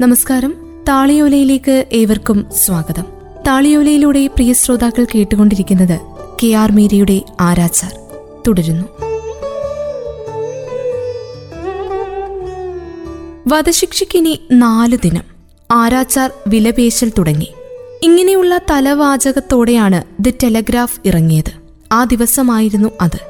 നമസ്കാരം. താളിയോലയിലേക്ക് ഏവർക്കും സ്വാഗതം. താളിയോലയിലൂടെ പ്രിയ ശ്രോതാക്കൾ കേട്ടുകൊണ്ടിരിക്കുന്നത് കെ ആർ മീരയുടെ ആരാച്ചാർ. തുടരുന്നു. വധശിക്ഷയ്ക്കിനി നാല് ദിനം. ആരാച്ചാർ വിലപേശൽ തുടങ്ങി. ഇങ്ങനെയുള്ള തലവാചകത്തോടെയാണ് ദി ടെലഗ്രാഫ് ഇറങ്ങിയത്. ആ ദിവസമായിരുന്നു അത്.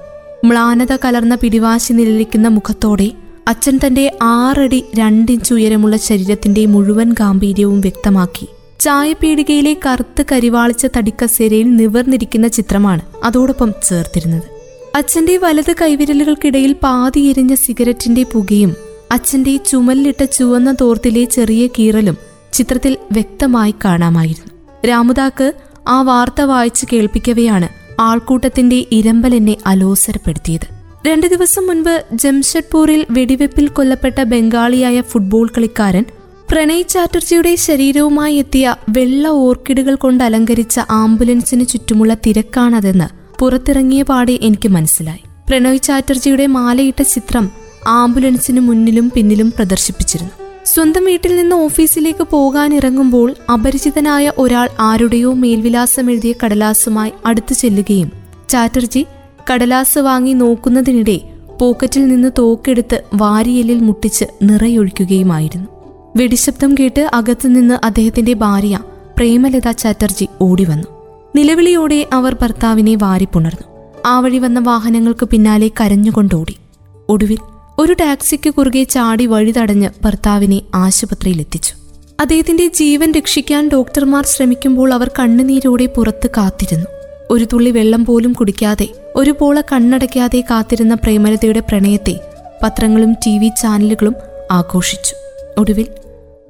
മ്ലാനത കലർന്ന പിടിവാശി നിലനിൽക്കുന്ന മുഖത്തോടെ അച്ഛൻ തന്റെ ആറടി രണ്ടിഞ്ച് ഉയരമുള്ള ശരീരത്തിന്റെ മുഴുവൻ ഗാംഭീര്യവും വ്യക്തമാക്കി. ചായപീടികയിലെ കറുത്ത് കരിവാളിച്ച തടിക്കസേരയിൽ നിവർന്നിരിക്കുന്ന ചിത്രമാണ് അതോടൊപ്പം ചേർത്തിരുന്നത്. അച്ഛന്റെ വലത് കൈവിരലുകൾക്കിടയിൽ പാതി എരിഞ്ഞ സിഗരറ്റിന്റെ പുകയും അച്ഛന്റെ ചുമലിലിട്ട ചുവന്ന തോർത്തിലെ ചെറിയ കീറലും ചിത്രത്തിൽ വ്യക്തമായി കാണാമായിരുന്നു. രാമുദാക്ക് ആ വാർത്ത വായിച്ച് കേൾപ്പിക്കവെയാണ് ആൾക്കൂട്ടത്തിന്റെ ഇരമ്പലെന്നെ അലോസരപ്പെടുത്തിയത്. രണ്ടു ദിവസം മുൻപ് ജംഷഡ്പൂരിൽ വെടിവെപ്പിൽ കൊല്ലപ്പെട്ട ബംഗാളിയായ ഫുട്ബോൾ കളിക്കാരൻ പ്രണയ് ചാറ്റർജിയുടെ ശരീരവുമായി എത്തിയ വെള്ള ഓർക്കിഡുകൾ കൊണ്ട് അലങ്കരിച്ച ആംബുലൻസിന് ചുറ്റുമുള്ള തിരക്കാണതെന്ന് പുറത്തിറങ്ങിയ പാടെ എനിക്ക് മനസ്സിലായി. പ്രണോയ് ചാറ്റർജിയുടെ മാലയിട്ട ചിത്രം ആംബുലൻസിന് മുന്നിലും പിന്നിലും പ്രദർശിപ്പിച്ചിരുന്നു. സ്വന്തം വീട്ടിൽ നിന്ന് ഓഫീസിലേക്ക് പോകാനിറങ്ങുമ്പോൾ അപരിചിതനായ ഒരാൾ ആരുടെയോ മേൽവിലാസം എഴുതിയ കടലാസുമായി അടുത്തു ചെല്ലുകയും ചാറ്റർജി കടലാസ് വാങ്ങി നോക്കുന്നതിനിടെ പോക്കറ്റിൽ നിന്ന് തോക്കെടുത്ത് വാരിയലിൽ മുട്ടിച്ച് നിറയൊഴിക്കുകയുമായിരുന്നു. വെടിശബ്ദം കേട്ട് അകത്തുനിന്ന് അദ്ദേഹത്തിന്റെ ഭാര്യ പ്രേമലത ചാറ്റർജി ഓടിവന്നു. നിലവിളിയോടെ അവർ ഭർത്താവിനെ വാരിപ്പുണർന്നു. ആ വഴി വന്ന വാഹനങ്ങൾക്ക് പിന്നാലെ കരഞ്ഞുകൊണ്ടോടി. ഒടുവിൽ ഒരു ടാക്സിക്ക് കുറുകെ ചാടി വഴി തടഞ്ഞ് ഭർത്താവിനെ ആശുപത്രിയിലെത്തിച്ചു. അദ്ദേഹത്തിന്റെ ജീവൻ രക്ഷിക്കാൻ ഡോക്ടർമാർ ശ്രമിക്കുമ്പോൾ അവർ കണ്ണുനീരോടെ പുറത്ത് കാത്തിരുന്നു. ഒരു തുള്ളി വെള്ളം പോലും കുടിക്കാതെ ഒരു പോള കണ്ണടയ്ക്കാതെ കാത്തിരുന്ന പ്രേമലതയുടെ പ്രണയത്തെ പത്രങ്ങളും ടി വി ചാനലുകളും ആഘോഷിച്ചു. ഒടുവിൽ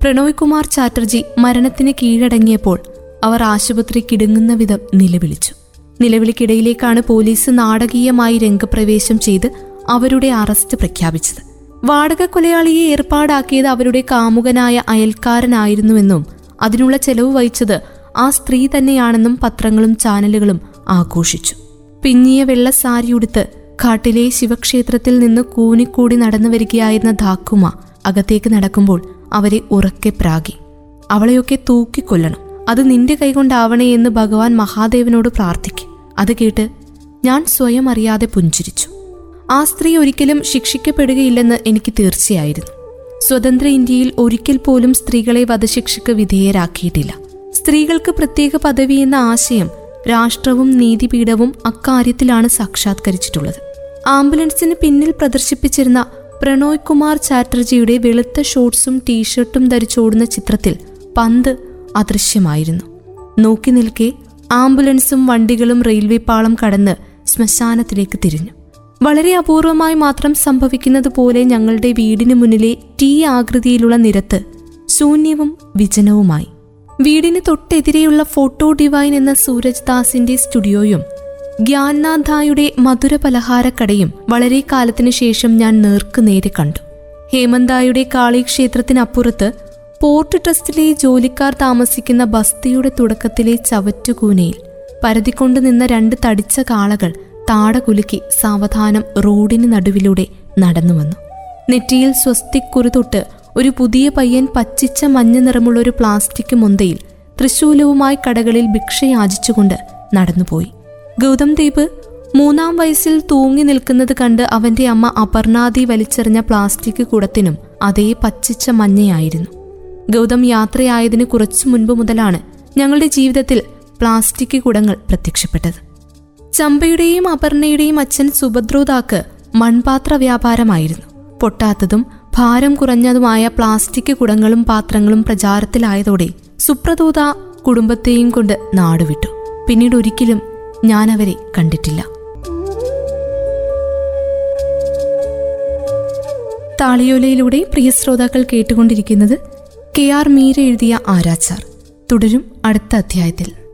പ്രണോയ് കുമാർ ചാറ്റർജി മരണത്തിന് കീഴടങ്ങിയപ്പോൾ അവർ ആശുപത്രി കിടുങ്ങുന്ന വിധം നിലവിളിച്ചു. നിലവിളിക്കിടയിലേക്കാണ് പോലീസ് നാടകീയമായി രംഗപ്രവേശം ചെയ്ത് അവരുടെ അറസ്റ്റ് പ്രഖ്യാപിച്ചത്. വാടക കൊലയാളിയെ ഏർപ്പാടാക്കിയത് അവരുടെ കാമുകനായ അയൽക്കാരനായിരുന്നുവെന്നും അതിനുള്ള ചെലവ് വഹിച്ചത് ആ സ്ത്രീ തന്നെയാണെന്നും പത്രങ്ങളും ചാനലുകളും ആഘോഷിച്ചു. പിന്നിയ വെള്ള സാരി ഉടുത്ത് കാട്ടിലെ ശിവക്ഷേത്രത്തിൽ നിന്ന് കൂനിക്കൂടി നടന്നു വരികയായിരുന്ന ധാക്കുമ അകത്തേക്ക് നടക്കുമ്പോൾ അവരെ ഉറക്കെ പ്രാകി. അവളെയൊക്കെ തൂക്കിക്കൊല്ലണം. അത് നിന്റെ കൈകൊണ്ടാവണേ എന്ന് ഭഗവാൻ മഹാദേവനോട് പ്രാർത്ഥിക്കും. അത് കേട്ട് ഞാൻ സ്വയം അറിയാതെ പുഞ്ചിരിച്ചു. ആ സ്ത്രീ ഒരിക്കലും ശിക്ഷിക്കപ്പെടുകയില്ലെന്ന് എനിക്ക് തീർച്ചയായിരുന്നു. സ്വതന്ത്ര ഇന്ത്യയിൽ ഒരിക്കൽ പോലും സ്ത്രീകളെ വധശിക്ഷയ്ക്ക് വിധേയരാക്കിയിട്ടില്ല. സ്ത്രീകൾക്ക് പ്രത്യേക പദവി എന്ന ആശയം രാഷ്ട്രവും നീതിപീഠവും അക്കാര്യത്തിലാണ് സാക്ഷാത്കരിച്ചിട്ടുള്ളത്. ആംബുലൻസിന് പിന്നിൽ പ്രദർശിപ്പിച്ചിരുന്ന പ്രണോയ് കുമാർ ചാറ്റർജിയുടെ വെളുത്ത ഷോർട്സും ടീഷർട്ടും ധരിച്ചോടുന്ന ചിത്രത്തിൽ പന്ത് അദൃശ്യമായിരുന്നു. നോക്കി നിൽക്കെ ആംബുലൻസും വണ്ടികളും റെയിൽവേ പാളം കടന്ന് ശ്മശാനത്തിലേക്ക് തിരിഞ്ഞു. വളരെ അപൂർവമായി മാത്രം സംഭവിക്കുന്നത് പോലെ ഞങ്ങളുടെ വീടിന് മുന്നിലെ ടീ ആകൃതിയിലുള്ള നിരത്ത് ശൂന്യവും വിജനവുമായി. വീടിന് തൊട്ടെതിരെയുള്ള ഫോട്ടോ ഡിവൈൻ എന്ന സൂരജ് ദാസിന്റെ സ്റ്റുഡിയോയും ഗ്യാൻനാഥായുടെ മധുര പലഹാരക്കടയും വളരെ കാലത്തിനു ശേഷം ഞാൻ നേർക്കു നേരെ കണ്ടു. ഹേമന്തായുടെ കാളി ക്ഷേത്രത്തിനപ്പുറത്ത് പോർട്ട് ട്രസ്റ്റിലെ ജോലിക്കാർ താമസിക്കുന്ന ബസ്തിയുടെ തുടക്കത്തിലെ ചവറ്റുകൂനയിൽ പരതിക്കൊണ്ടു നിന്ന രണ്ട് തടിച്ച കാളകൾ താടകുലുക്കി സാവധാനം റോഡിന് നടുവിലൂടെ നടന്നു വന്നു. നെറ്റിയിൽ സ്വസ്തിക് കുറുതൊട്ട് ഒരു പുതിയ പയ്യൻ പച്ചിച്ച മഞ്ഞ നിറമുള്ള ഒരു പ്ലാസ്റ്റിക് മുന്തയിൽ തൃശൂലവുമായി കടകളിൽ ഭിക്ഷയാചിച്ചുകൊണ്ട് നടന്നുപോയി. ഗൗതം ദേവ് മൂന്നാം വയസ്സിൽ തൂങ്ങി നിൽക്കുന്നത് കണ്ട് അവന്റെ അമ്മ അപർണാദി വലിച്ചെറിഞ്ഞ പ്ലാസ്റ്റിക് കുടത്തിനും അതേ പച്ചിച്ച മഞ്ഞയായിരുന്നു. ഗൗതം യാത്രയായതിന് കുറച്ചു മുൻപ് മുതലാണ് ഞങ്ങളുടെ ജീവിതത്തിൽ പ്ലാസ്റ്റിക് കുടങ്ങൾ പ്രത്യക്ഷപ്പെട്ടത്. ചമ്പയുടെയും അപർണയുടെയും അച്ഛൻ സുഭദ്രോദാക്ക് മൺപാത്ര വ്യാപാരമായിരുന്നു. പൊട്ടാത്തതും ഭാരം കുറഞ്ഞതുമായ പ്ലാസ്റ്റിക് കുടങ്ങളും പാത്രങ്ങളും പ്രചാരത്തിലായതോടെ സുപ്രദൂത കുടുംബത്തെയും കൊണ്ട് നാടുവിട്ടു. പിന്നീട് ഒരിക്കലും ഞാൻ അവരെ കണ്ടിട്ടില്ല. താളിയോലയിലൂടെ പ്രിയ ശ്രോതാക്കൾ കേട്ടുകൊണ്ടിരിക്കുന്നത് കെ ആർ മീര എഴുതിയ ആരാച്ചാർ. തുടരും അടുത്ത അധ്യായത്തിൽ.